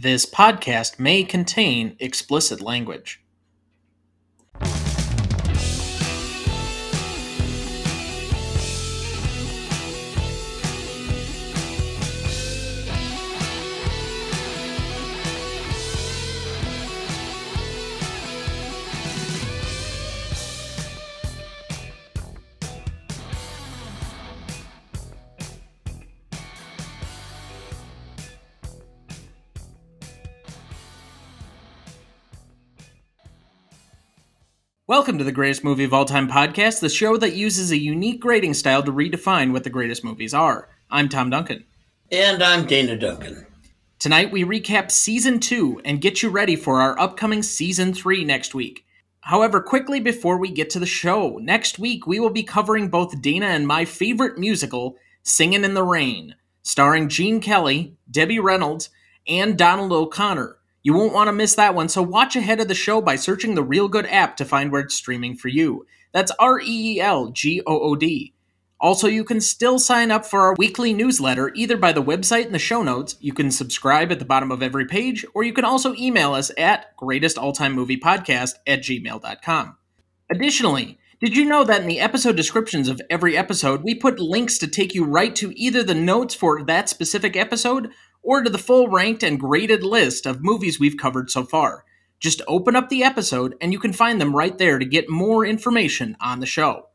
This podcast may contain explicit language. Welcome to the Greatest Movie of All Time podcast, the show that uses a unique grading style to redefine what the greatest movies are. I'm Tom Duncan. And I'm Dana Duncan. Tonight we recap season 2 and get you ready for our upcoming season 3 next week. However, quickly before we get to the show, next week we will be covering both Dana and my favorite musical, Singin' in the Rain, starring Gene Kelly, Debbie Reynolds, and Donald O'Connor. You won't want to miss that one, so watch ahead of the show by searching the Reelgood app to find where it's streaming for you. That's R E E L G O O D. Also, you can still sign up for our weekly newsletter either by the website in the show notes, you can subscribe at the bottom of every page, or you can also email us at greatestalltimemoviepodcast at gmail.com. Additionally, did you know that in the episode descriptions of every episode, we put links to take you right to either the notes for that specific episode or to the full ranked and graded list of movies we've covered so far? Just open up the episode and you can find them right there to get more information on the show.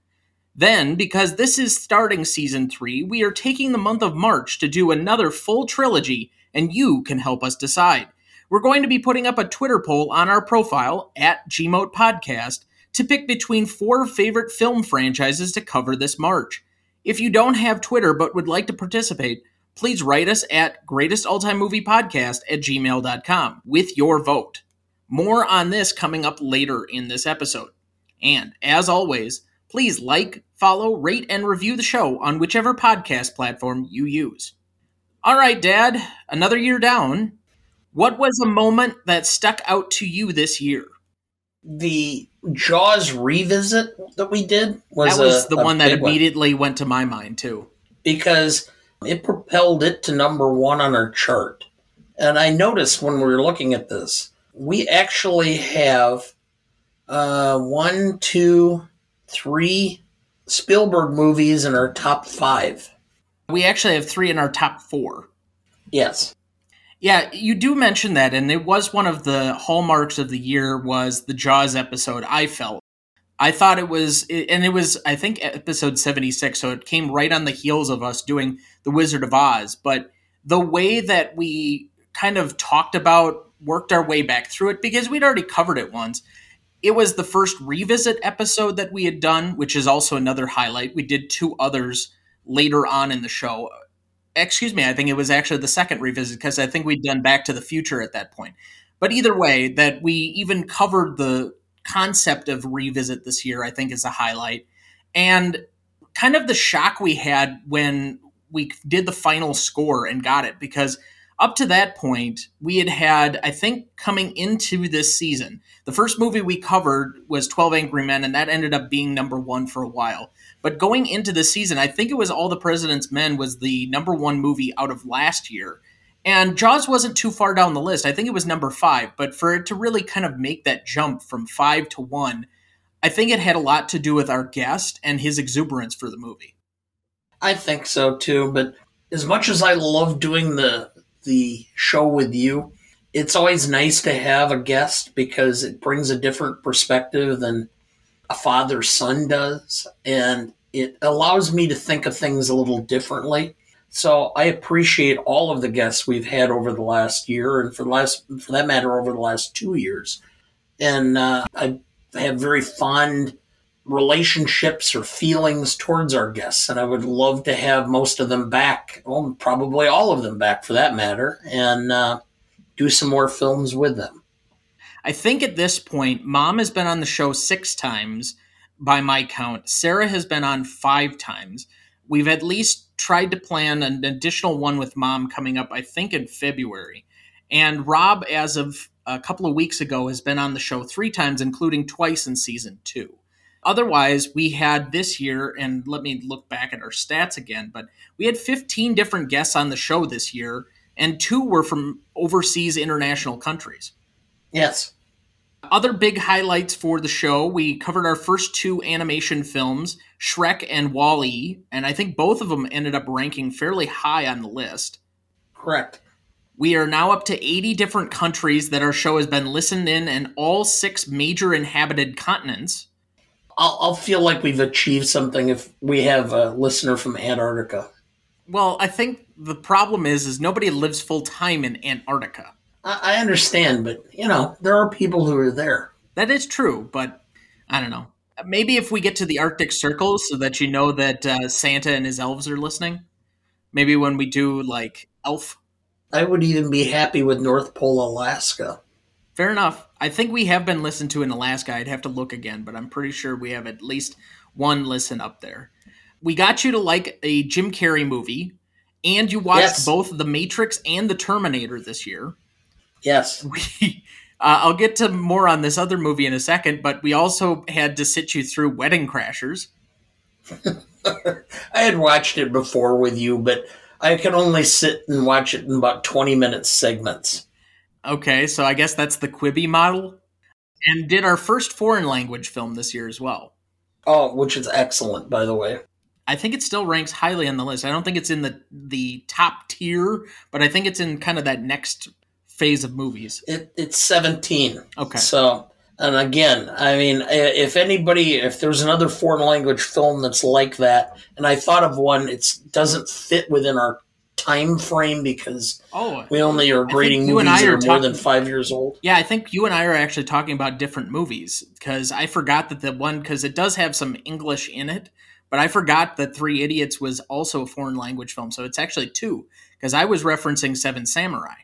Then, because this is starting season 3, we are taking the month of March to do another full trilogy, and you can help us decide. We're going to be putting up a Twitter poll on our profile at GMOAT Podcast to pick between four favorite film franchises to cover this March. If you don't have Twitter but would like to participate, please write us at greatestalltimemoviepodcast at gmail.com with your vote. More on this coming up later in this episode. And as always, please like, follow, rate, and review the show on whichever podcast platform you use. All right, Dad, another year down. What was a moment that stuck out to you this year? The Jaws revisit that we did was, that was a, the one that immediately went to my mind too. because it propelled it to number one on our chart. And I noticed when we were looking at this, we actually have uh, one, two, three Spielberg movies in our top five. We actually have three in our top four. Yes. Yeah, you do mention that, and it was one of the hallmarks of the year was the Jaws episode. I felt, I thought it was, and it was I think episode seventy six, so it came right on the heels of us doing the Wizard of Oz. But the way that we kind of talked about, worked our way back through it because we'd already covered it once. It was the first revisit episode that we had done, which is also another highlight. We did two others later on in the show excuse me, I think it was actually the second revisit because I think we'd done Back to the Future at that point. But either way, that we even covered the concept of revisit this year, I think is a highlight. And kind of the shock we had when we did the final score and got it because up to that point, we had had, I think, coming into this season, the first movie we covered was 12 Angry Men, and that ended up being number one for a while. But going into the season, I think it was All the President's Men was the number one movie out of last year. And Jaws wasn't too far down the list. I think it was number five. But for it to really kind of make that jump from five to one, I think it had a lot to do with our guest and his exuberance for the movie. I think so too. But as much as I love doing the the show with you, it's always nice to have a guest because it brings a different perspective than a father son does. And it allows me to think of things a little differently. So I appreciate all of the guests we've had over the last year, and for the last, for that matter, over the last two years. And uh, I have very fond relationships or feelings towards our guests, and I would love to have most of them back. Well, probably all of them back, for that matter, and uh, do some more films with them. I think at this point, Mom has been on the show six times by my count. Sarah has been on five times. We've at least tried to plan an additional one with Mom coming up, I think, in February. And Rob, as of a couple of weeks ago, has been on the show three times, including twice in season two. Otherwise, we had this year, and let me look back at our stats again, but we had 15 different guests on the show this year and two were from overseas international countries. Yes. Other big highlights for the show, we covered our first two animation films, Shrek and Wall-E, and I think both of them ended up ranking fairly high on the list. Correct. We are now up to 80 different countries that our show has been listened in and all six major inhabited continents. I'll, I'll feel like we've achieved something if we have a listener from Antarctica. Well, I think the problem is is nobody lives full time in Antarctica. I, I understand, but you know, there are people who are there. That is true, but I don't know. Maybe if we get to the Arctic Circle so that you know that uh, Santa and his elves are listening. Maybe when we do like elf. I would even be happy with North Pole, Alaska. Fair enough. I think we have been listened to in Alaska. I'd have to look again, but I'm pretty sure we have at least one listen up there. We got you to like a Jim Carrey movie, and you watched Yes. both The Matrix and The Terminator this year. Yes. We, uh, I'll get to more on this other movie in a second, but we also had to sit you through Wedding Crashers. I had watched it before with you, but I can only sit and watch it in about 20 minute segments. Okay, so I guess that's the Quibi model. And did our first foreign language film this year as well. Oh, which is excellent, by the way. I think it still ranks highly on the list. I don't think it's in the the top tier, but I think it's in kind of that next phase of movies. It, it's 17. Okay. So, and again, I mean, if anybody, if there's another foreign language film that's like that, and I thought of one, it doesn't fit within our time frame because Oh, we only are grading movies that are are more than five years old. yeah, I think you and I are actually talking about different movies because I forgot that the one because it does have some English in it, but I forgot that Three Idiots was also a foreign language film, so it's actually two because I was referencing Seven Samurai.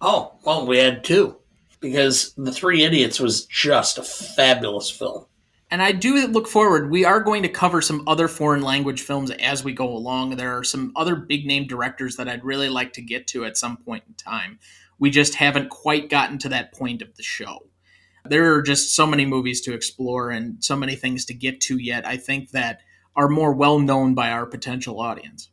Oh, well, we had two because The Three Idiots was just a fabulous film. And I do look forward. We are going to cover some other foreign language films as we go along. There are some other big name directors that I'd really like to get to at some point in time. We just haven't quite gotten to that point of the show. There are just so many movies to explore and so many things to get to yet, I think, that are more well known by our potential audience.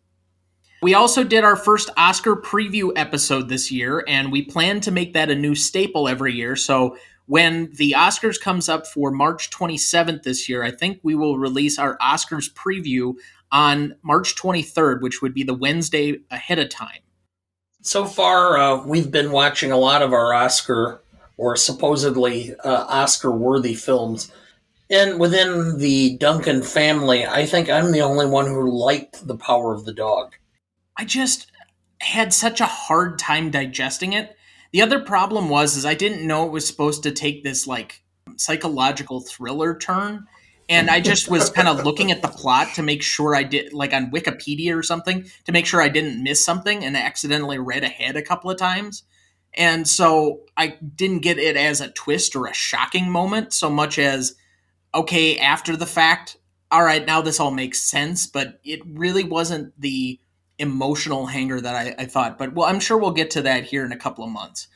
We also did our first Oscar preview episode this year, and we plan to make that a new staple every year. So when the Oscars comes up for March 27th this year, I think we will release our Oscars preview on March 23rd, which would be the Wednesday ahead of time. So far, uh, we've been watching a lot of our Oscar or supposedly uh, Oscar worthy films. And within the Duncan family, I think I'm the only one who liked The Power of the Dog. I just had such a hard time digesting it. The other problem was is I didn't know it was supposed to take this like psychological thriller turn. And I just was kind of looking at the plot to make sure I did like on Wikipedia or something to make sure I didn't miss something and I accidentally read ahead a couple of times. And so I didn't get it as a twist or a shocking moment so much as okay, after the fact, all right, now this all makes sense, but it really wasn't the emotional hanger that I, I thought. But well, I'm sure we'll get to that here in a couple of months.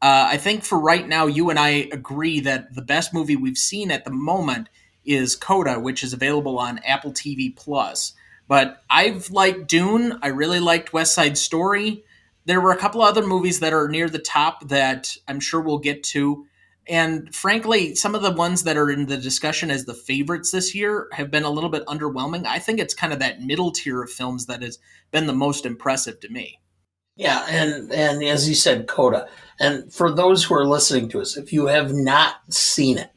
Uh, I think for right now, you and I agree that the best movie we've seen at the moment is Coda, which is available on Apple TV Plus. But I've liked Dune. I really liked West Side Story. There were a couple other movies that are near the top that I'm sure we'll get to. And frankly, some of the ones that are in the discussion as the favorites this year have been a little bit underwhelming. I think it's kind of that middle tier of films that has been the most impressive to me. Yeah, and, and as you said, Coda. And for those who are listening to us, if you have not seen it,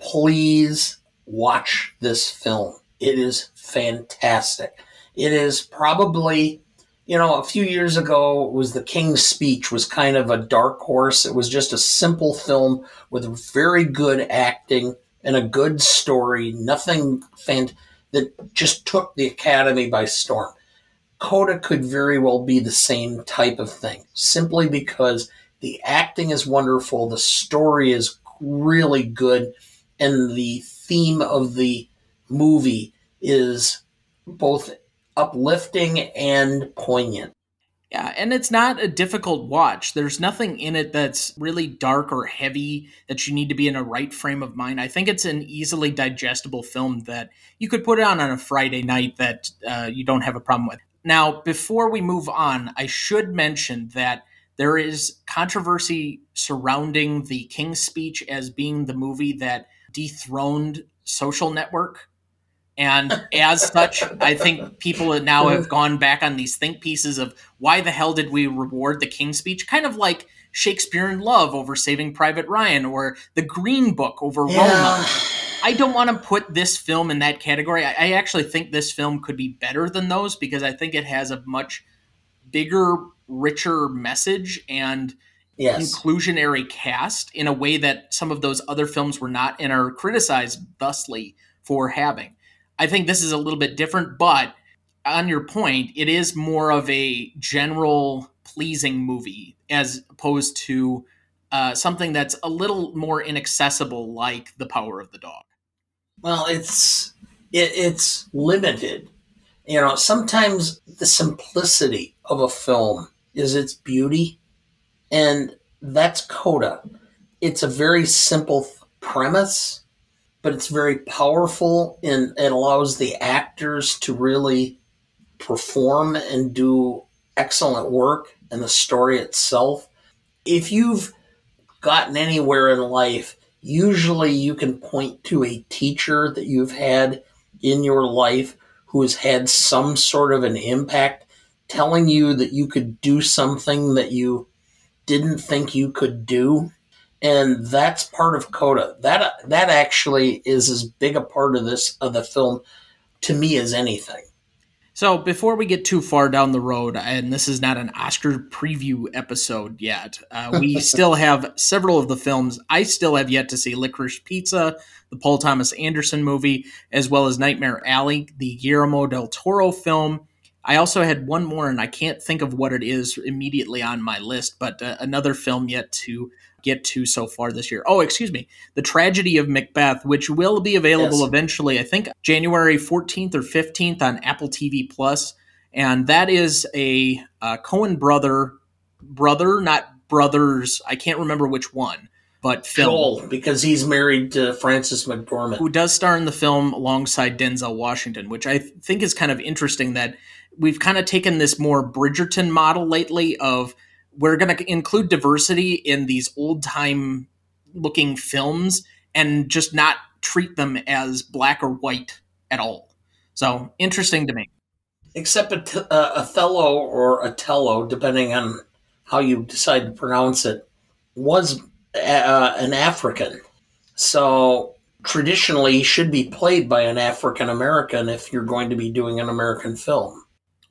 please watch this film. It is fantastic. It is probably, you know, a few years ago it was The King's Speech was kind of a dark horse. It was just a simple film with very good acting and a good story, nothing fan- that just took the Academy by storm. Coda could very well be the same type of thing, simply because the acting is wonderful, the story is really good, and the theme of the movie is both uplifting and poignant. Yeah, and it's not a difficult watch. There's nothing in it that's really dark or heavy that you need to be in a right frame of mind. I think it's an easily digestible film that you could put it on on a Friday night that uh, you don't have a problem with. Now, before we move on, I should mention that there is controversy surrounding the King's Speech as being the movie that dethroned Social Network. And as such, I think people now have gone back on these think pieces of why the hell did we reward the King's Speech? Kind of like Shakespeare in Love over Saving Private Ryan or The Green Book over yeah. Roma. I don't want to put this film in that category. I, I actually think this film could be better than those because I think it has a much bigger, richer message and yes. inclusionary cast in a way that some of those other films were not and are criticized thusly for having. I think this is a little bit different, but on your point, it is more of a general pleasing movie as opposed to uh, something that's a little more inaccessible, like The Power of the Dog. Well, it's it, it's limited. You know, sometimes the simplicity of a film is its beauty, and that's Coda. It's a very simple premise, but it's very powerful, and it allows the actors to really perform and do excellent work, and the story itself. If you've gotten anywhere in life usually you can point to a teacher that you've had in your life who has had some sort of an impact telling you that you could do something that you didn't think you could do and that's part of coda. That that actually is as big a part of this of the film to me as anything. So before we get too far down the road, and this is not an Oscar preview episode yet, uh, we still have several of the films. I still have yet to see: Licorice Pizza, the Paul Thomas Anderson movie, as well as Nightmare Alley, the Guillermo del Toro film. I also had one more, and I can't think of what it is immediately on my list, but uh, another film yet to get to so far this year. Oh, excuse me, The Tragedy of Macbeth, which will be available yes. eventually. I think January 14th or 15th on Apple TV Plus, and that is a uh, Coen brother brother, not brothers. I can't remember which one. But film, Joel, because he's married to Frances McDormand, who does star in the film alongside Denzel Washington, which I think is kind of interesting. That we've kind of taken this more Bridgerton model lately of we're going to include diversity in these old time looking films and just not treat them as black or white at all. So interesting to me. Except uh, Othello or Otello, depending on how you decide to pronounce it, was uh, an African. So traditionally should be played by an African American if you're going to be doing an American film.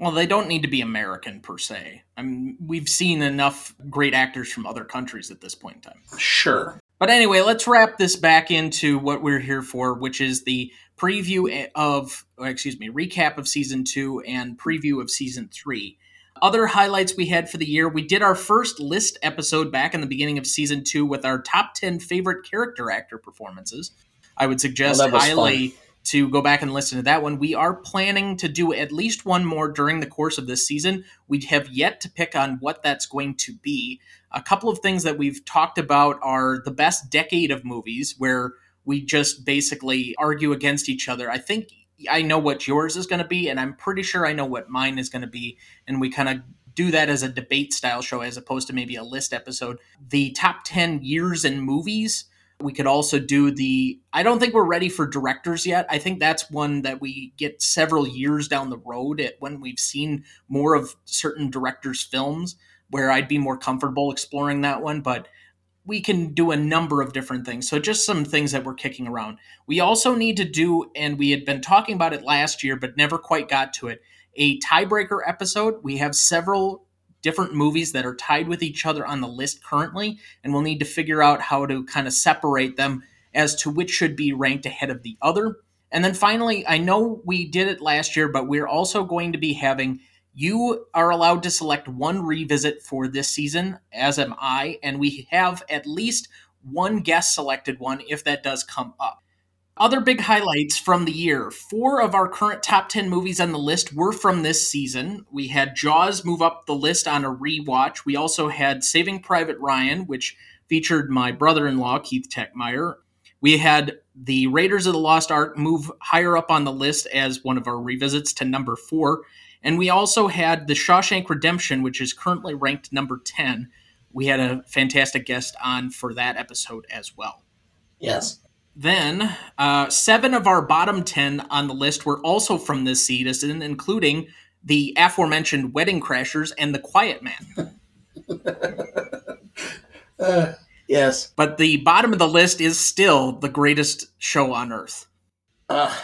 Well, they don't need to be American per se. I mean, we've seen enough great actors from other countries at this point in time. Sure. But anyway, let's wrap this back into what we're here for, which is the preview of, excuse me, recap of season two and preview of season three. Other highlights we had for the year we did our first list episode back in the beginning of season two with our top 10 favorite character actor performances. I would suggest well, highly. Fun to go back and listen to that one. We are planning to do at least one more during the course of this season. We have yet to pick on what that's going to be. A couple of things that we've talked about are the best decade of movies, where we just basically argue against each other. I think I know what yours is going to be, and I'm pretty sure I know what mine is going to be. And we kind of do that as a debate style show as opposed to maybe a list episode. The top 10 years in movies we could also do the. I don't think we're ready for directors yet. I think that's one that we get several years down the road at when we've seen more of certain directors' films where I'd be more comfortable exploring that one. But we can do a number of different things. So, just some things that we're kicking around. We also need to do, and we had been talking about it last year, but never quite got to it, a tiebreaker episode. We have several different movies that are tied with each other on the list currently, and we'll need to figure out how to kind of separate them as to which should be ranked ahead of the other. And then finally, I know we did it last year, but we're also going to be having you are allowed to select one revisit for this season, as am I, and we have at least one guest selected one if that does come up. Other big highlights from the year. Four of our current top 10 movies on the list were from this season. We had Jaws move up the list on a rewatch. We also had Saving Private Ryan, which featured my brother in law, Keith Techmeyer. We had the Raiders of the Lost Ark move higher up on the list as one of our revisits to number four. And we also had The Shawshank Redemption, which is currently ranked number 10. We had a fantastic guest on for that episode as well. Yes. Then, uh, seven of our bottom 10 on the list were also from this season, including the aforementioned Wedding Crashers and The Quiet Man. uh, yes. But the bottom of the list is still the greatest show on earth. Uh,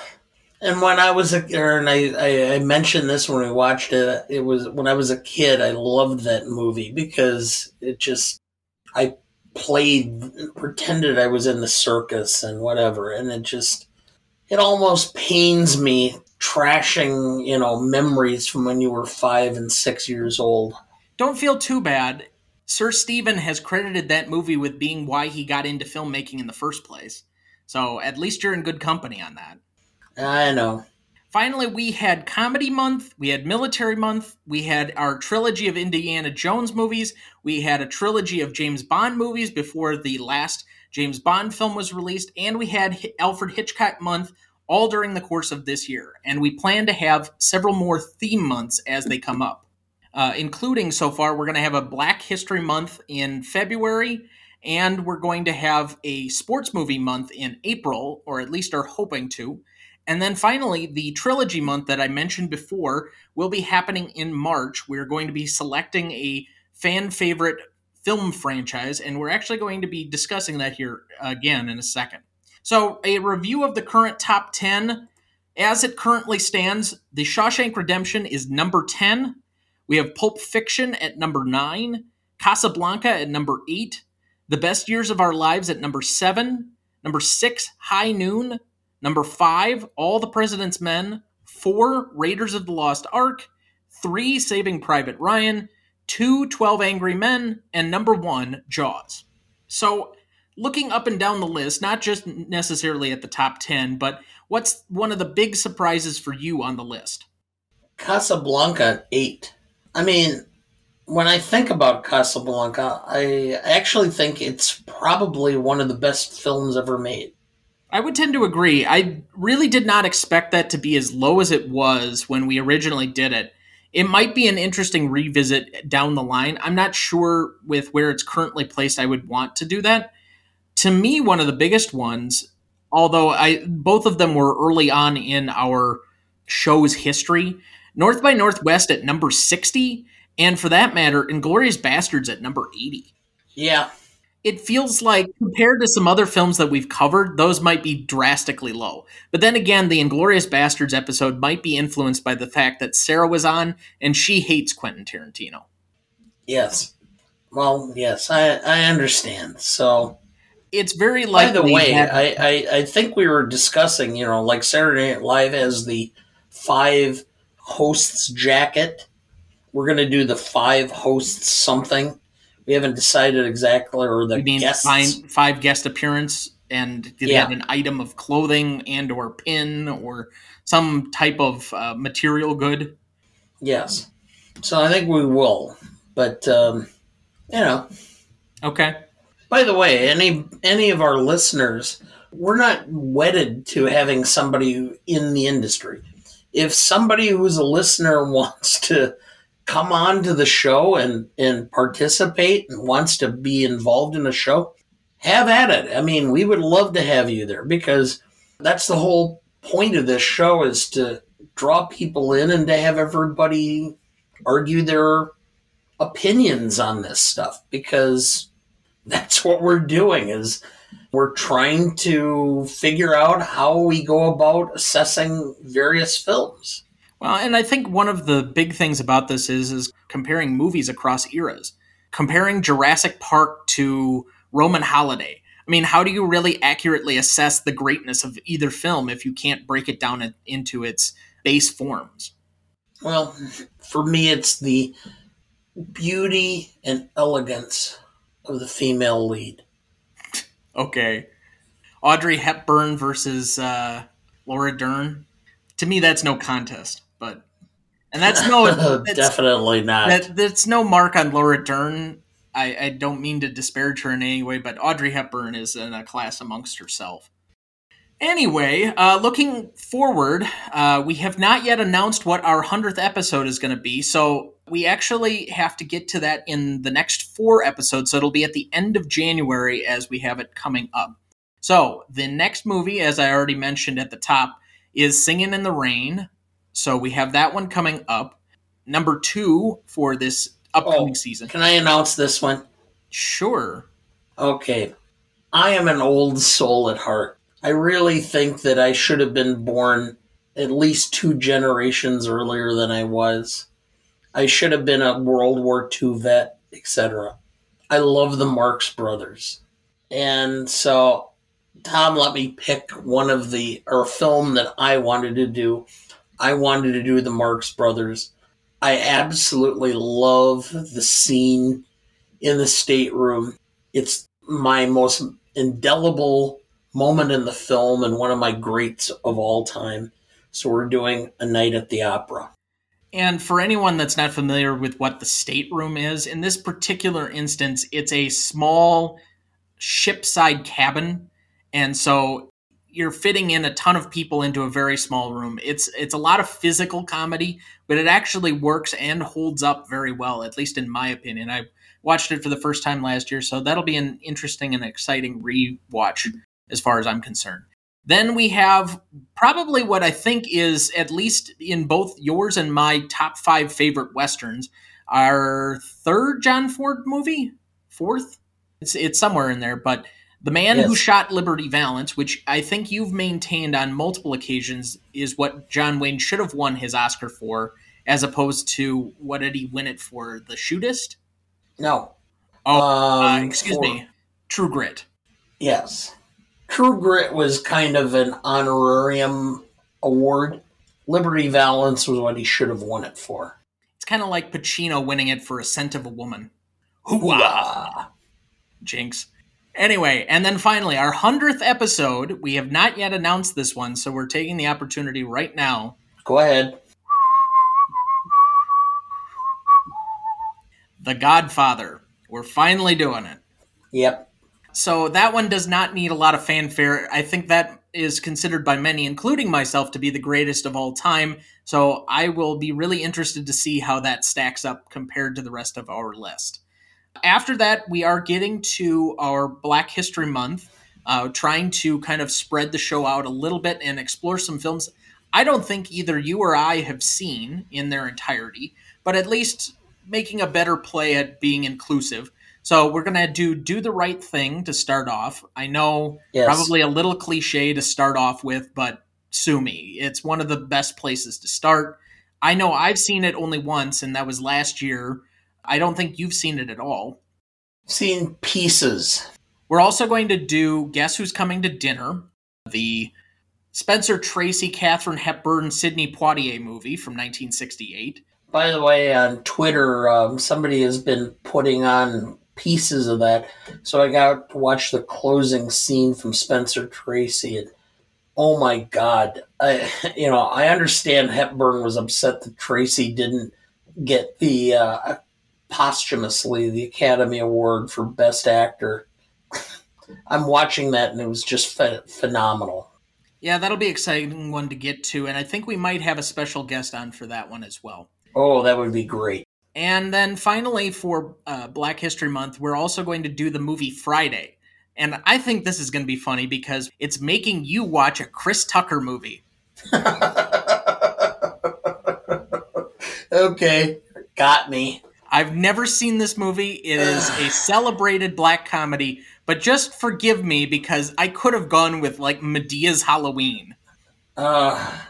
and when I was a, and I, I, I mentioned this when we watched it, it was when I was a kid, I loved that movie because it just, I played, pretended I was in the circus and whatever, and it just, it almost pains me trashing, you know, memories from when you were five and six years old. Don't feel too bad. Sir Stephen has credited that movie with being why he got into filmmaking in the first place. So at least you're in good company on that. I know. Finally, we had comedy month, we had military month, we had our trilogy of Indiana Jones movies, we had a trilogy of James Bond movies before the last James Bond film was released, and we had Alfred Hitchcock month all during the course of this year. And we plan to have several more theme months as they come up, uh, including so far, we're going to have a Black History Month in February, and we're going to have a sports movie month in April, or at least are hoping to. And then finally, the trilogy month that I mentioned before will be happening in March. We're going to be selecting a fan favorite film franchise, and we're actually going to be discussing that here again in a second. So, a review of the current top 10. As it currently stands, The Shawshank Redemption is number 10. We have Pulp Fiction at number 9, Casablanca at number 8, The Best Years of Our Lives at number 7, number 6, High Noon, Number five, All the President's Men. Four, Raiders of the Lost Ark. Three, Saving Private Ryan. Two, 12 Angry Men. And number one, Jaws. So, looking up and down the list, not just necessarily at the top 10, but what's one of the big surprises for you on the list? Casablanca 8. I mean, when I think about Casablanca, I actually think it's probably one of the best films ever made. I would tend to agree. I really did not expect that to be as low as it was when we originally did it. It might be an interesting revisit down the line. I'm not sure with where it's currently placed I would want to do that. To me, one of the biggest ones, although I both of them were early on in our show's history, North by Northwest at number 60, and for that matter, Inglourious Basterds at number 80. Yeah, it feels like compared to some other films that we've covered, those might be drastically low. But then again, the Inglourious Basterds episode might be influenced by the fact that Sarah was on and she hates Quentin Tarantino. Yes. Well, yes, I I understand. So it's very likely. By the way, that- I, I I think we were discussing, you know, like Saturday Night Live has the five hosts jacket. We're gonna do the five hosts something we haven't decided exactly, or the guests. Five, five guest appearance, and did yeah. have an item of clothing and or pin or some type of uh, material good? Yes. So I think we will, but um, you know. Okay. By the way, any any of our listeners, we're not wedded to having somebody in the industry. If somebody who's a listener wants to come on to the show and, and participate and wants to be involved in the show, have at it. I mean, we would love to have you there because that's the whole point of this show is to draw people in and to have everybody argue their opinions on this stuff because that's what we're doing is we're trying to figure out how we go about assessing various films well, and I think one of the big things about this is is comparing movies across eras. Comparing Jurassic Park to Roman Holiday. I mean, how do you really accurately assess the greatness of either film if you can't break it down into its base forms? Well, for me, it's the beauty and elegance of the female lead. okay. Audrey Hepburn versus uh, Laura Dern. To me, that's no contest. And that's no that's, definitely not. That, that's no mark on Laura Dern. I, I don't mean to disparage her in any way, but Audrey Hepburn is in a class amongst herself. Anyway, uh, looking forward, uh, we have not yet announced what our 100th episode is going to be. So we actually have to get to that in the next four episodes. So it'll be at the end of January as we have it coming up. So the next movie, as I already mentioned at the top, is Singing in the Rain. So we have that one coming up. Number two for this upcoming Oh, season. Can I announce this one? Sure. Okay. I am an old soul at heart. I really think that I should have been born at least two generations earlier than I was. I should have been a World War II vet, etc. I love the Marx Brothers. And so Tom let me pick one of the or a film that I wanted to do. I wanted to do the Marx Brothers. I absolutely love the scene in the stateroom. It's my most indelible moment in the film and one of my greats of all time. So we're doing A Night at the Opera. And for anyone that's not familiar with what the stateroom is, in this particular instance, it's a small shipside cabin. And so you're fitting in a ton of people into a very small room. It's it's a lot of physical comedy, but it actually works and holds up very well, at least in my opinion. I watched it for the first time last year, so that'll be an interesting and exciting rewatch as far as I'm concerned. Then we have probably what I think is, at least in both yours and my top five favorite westerns, our third John Ford movie, fourth. It's it's somewhere in there, but the man who shot Liberty Valance, which I think you've maintained on multiple occasions, is what John Wayne should have won his Oscar for, as opposed to what did he win it for? The Shootist? No. Oh, uh, Um, excuse for- me, True Grit. Yes. True Grit was kind of an honorarium award. Liberty Valance was what he should have won it for. It's kind of like Pacino winning it for A Scent of a Woman. Hooah! Jinx. Anyway, and then finally, our 100th episode. We have not yet announced this one, so we're taking the opportunity right now. Go ahead. The Godfather. We're finally doing it. Yep. So that one does not need a lot of fanfare. I think that is considered by many, including myself, to be the greatest of all time. So I will be really interested to see how that stacks up compared to the rest of our list. After that, we are getting to our Black History Month, uh, trying to kind of spread the show out a little bit and explore some films I don't think either you or I have seen in their entirety, but at least making a better play at being inclusive. So we're gonna do do the right thing to start off. I know Yes. probably a little cliche to start off with, but sue me, it's one of the best places to start. I know I've seen it only once, and that was last year. I don't think you've seen it at all. Seen pieces. We're also going to do Guess Who's Coming to Dinner, the Spencer Tracy, Katharine Hepburn, Sidney Poitier movie from 1968. By the way, on Twitter, um, somebody has been putting on pieces of that, so I got to watch the closing scene from Spencer Tracy, and oh my god, I you know I understand Hepburn was upset that Tracy didn't get the uh, posthumously the Academy Award for Best Actor. I'm watching that, and it was just ph- phenomenal. Yeah, that'll be an exciting one to get to, and I think we might have a special guest on for that one as well. Oh, that would be great. And then finally, for uh, Black History Month, we're also going to do the movie Friday. And I think this is going to be funny because it's making you watch a Chris Tucker movie. okay, got me. I've never seen this movie. It is a celebrated black comedy, but just forgive me because I could have gone with like Madea's Halloween. Uh,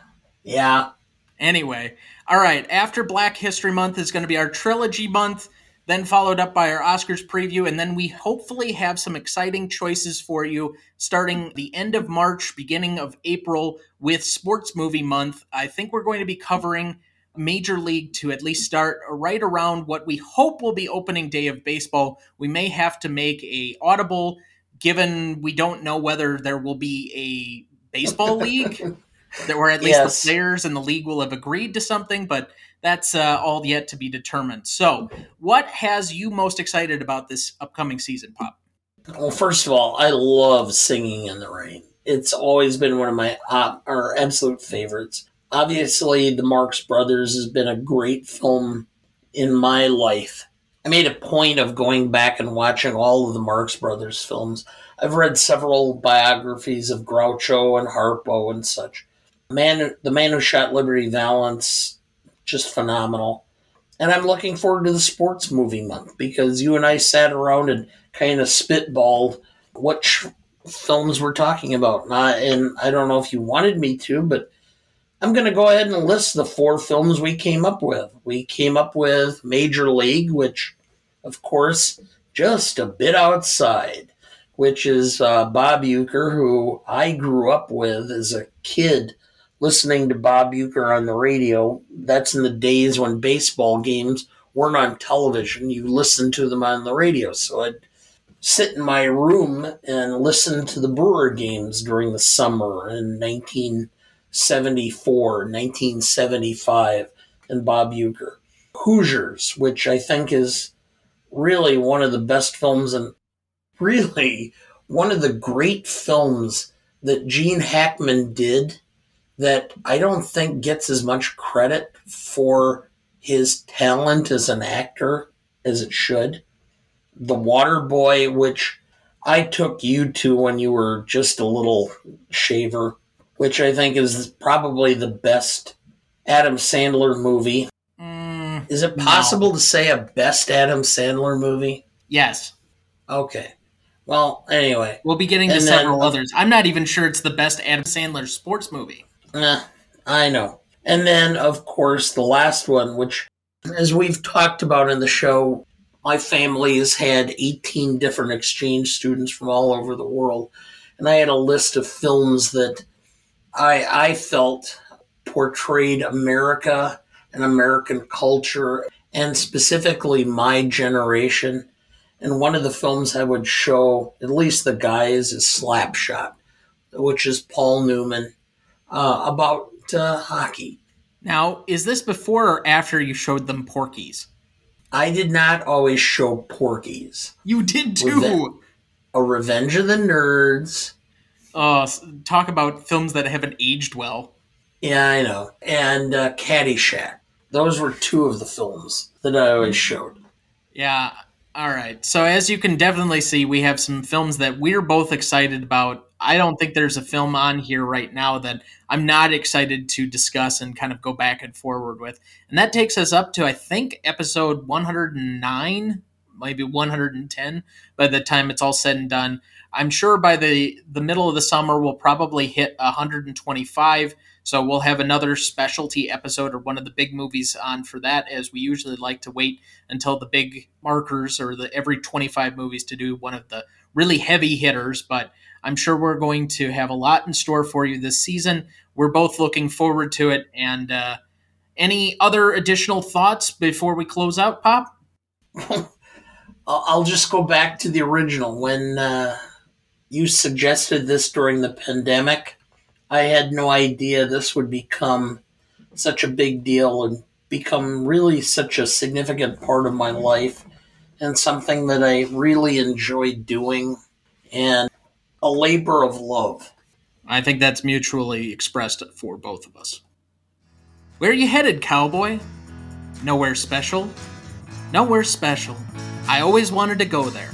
yeah. Anyway, all right, after Black History Month is going to be our trilogy month, then followed up by our Oscars preview, and then we hopefully have some exciting choices for you starting the end of March, beginning of April with Sports Movie Month. I think we're going to be covering Major League to at least start right around what we hope will be opening day of baseball. We may have to make a audible given we don't know whether there will be a baseball league that or at least Yes. the players and the league will have agreed to something, but that's uh, all yet to be determined. So, what has you most excited about this upcoming season, Pop? Well, first of all, I love singing in the rain. it's always been one of my uh, or absolute favorites. Obviously, the Marx Brothers has been a great film in my life. I made a point of going back and watching all of the Marx Brothers films. I've read several biographies of Groucho and Harpo and such. Man, the man who shot Liberty Valance, just phenomenal. And I'm looking forward to the sports movie month because you and I sat around and kind of spitballed what films we're talking about. And I, and I don't know if you wanted me to, but I'm going to go ahead and list the four films we came up with. We came up with Major League, which, of course, just a bit outside, which is uh, Bob Uecker, who I grew up with as a kid listening to Bob Uecker on the radio. That's in the days when baseball games weren't on television. You listened to them on the radio. So I'd sit in my room and listen to the Brewer games during the summer in 1974, 1975, and Bob Uecker. Hoosiers, which I think is really one of the best films and really one of the great films that Gene Hackman did that I don't think gets as much credit for his talent as an actor as it should. The Water Boy, which I took you to when you were just a little shaver, which I think is probably the best Adam Sandler movie. Mm, Is it possible to say a best Adam Sandler movie? yes. Okay. Well, anyway, We'll be getting to then- several others. I'm not even sure it's the best Adam Sandler sports movie. eh, I know. And then, of course, the last one, which, as we've talked about in the show, my family has had 18 different exchange students from all over the world. And I had a list of films that I, I felt portrayed America and American culture, and specifically my generation. And one of the films I would show, at least the guys, is Slapshot, which is Paul Newman uh, about uh, hockey. Now, is this before or after you showed them Porky's? I did not always show Porky's. You did too. A Revenge of the Nerds. Oh, s- talk about films that haven't aged well. Yeah, I know. And uh, Caddyshack. Those were two of the films that I always showed. Yeah. All right. So as you can definitely see, we have some films that we're both excited about. I don't think there's a film on here right now that I'm not excited to discuss and kind of go back and forward with. And that takes us up to I think episode 109, maybe 110 by the time it's all said and done. I'm sure by the the middle of the summer we'll probably hit 125. So we'll have another specialty episode or one of the big movies on for that, as we usually like to wait until the big markers or the every 25 movies to do one of the really heavy hitters. But I'm sure we're going to have a lot in store for you this season. We're both looking forward to it. And uh, any other additional thoughts before we close out, Pop? I'll just go back to the original. When uh, you suggested this during the pandemic, I had no idea this would become such a big deal and become really such a significant part of my life and something that I really enjoyed doing and a labor of love. I think that's mutually expressed for both of us. Where are you headed, cowboy? Nowhere special? Nowhere special. I always wanted to go there.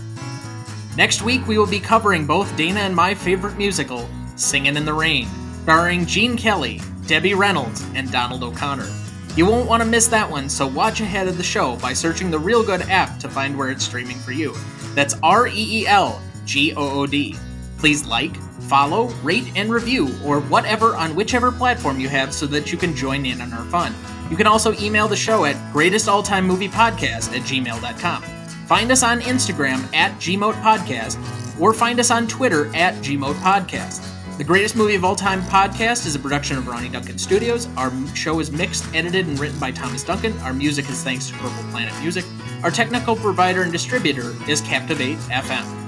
Next week, we will be covering both Dana and my favorite musical, Singin' in the Rain, starring Gene Kelly, Debbie Reynolds, and Donald O'Connor. You won't want to miss that one, so watch ahead of the show by searching the Reelgood app to find where it's streaming for you. That's R E E L G O O D. Please like, follow, rate, and review, or whatever on whichever platform you have so that you can join in on our fun. You can also email the show at greatestalltimemoviepodcast at gmail.com. Find us on Instagram at gmoatpodcast, or find us on Twitter at gmoatpodcast. The Greatest Movie of All Time podcast is a production of Ronny Duncan Studios. Our show is mixed, edited, and written by Thomas Duncan. Our music is thanks to Purple Planet Music. Our technical provider and distributor is Captivate FM.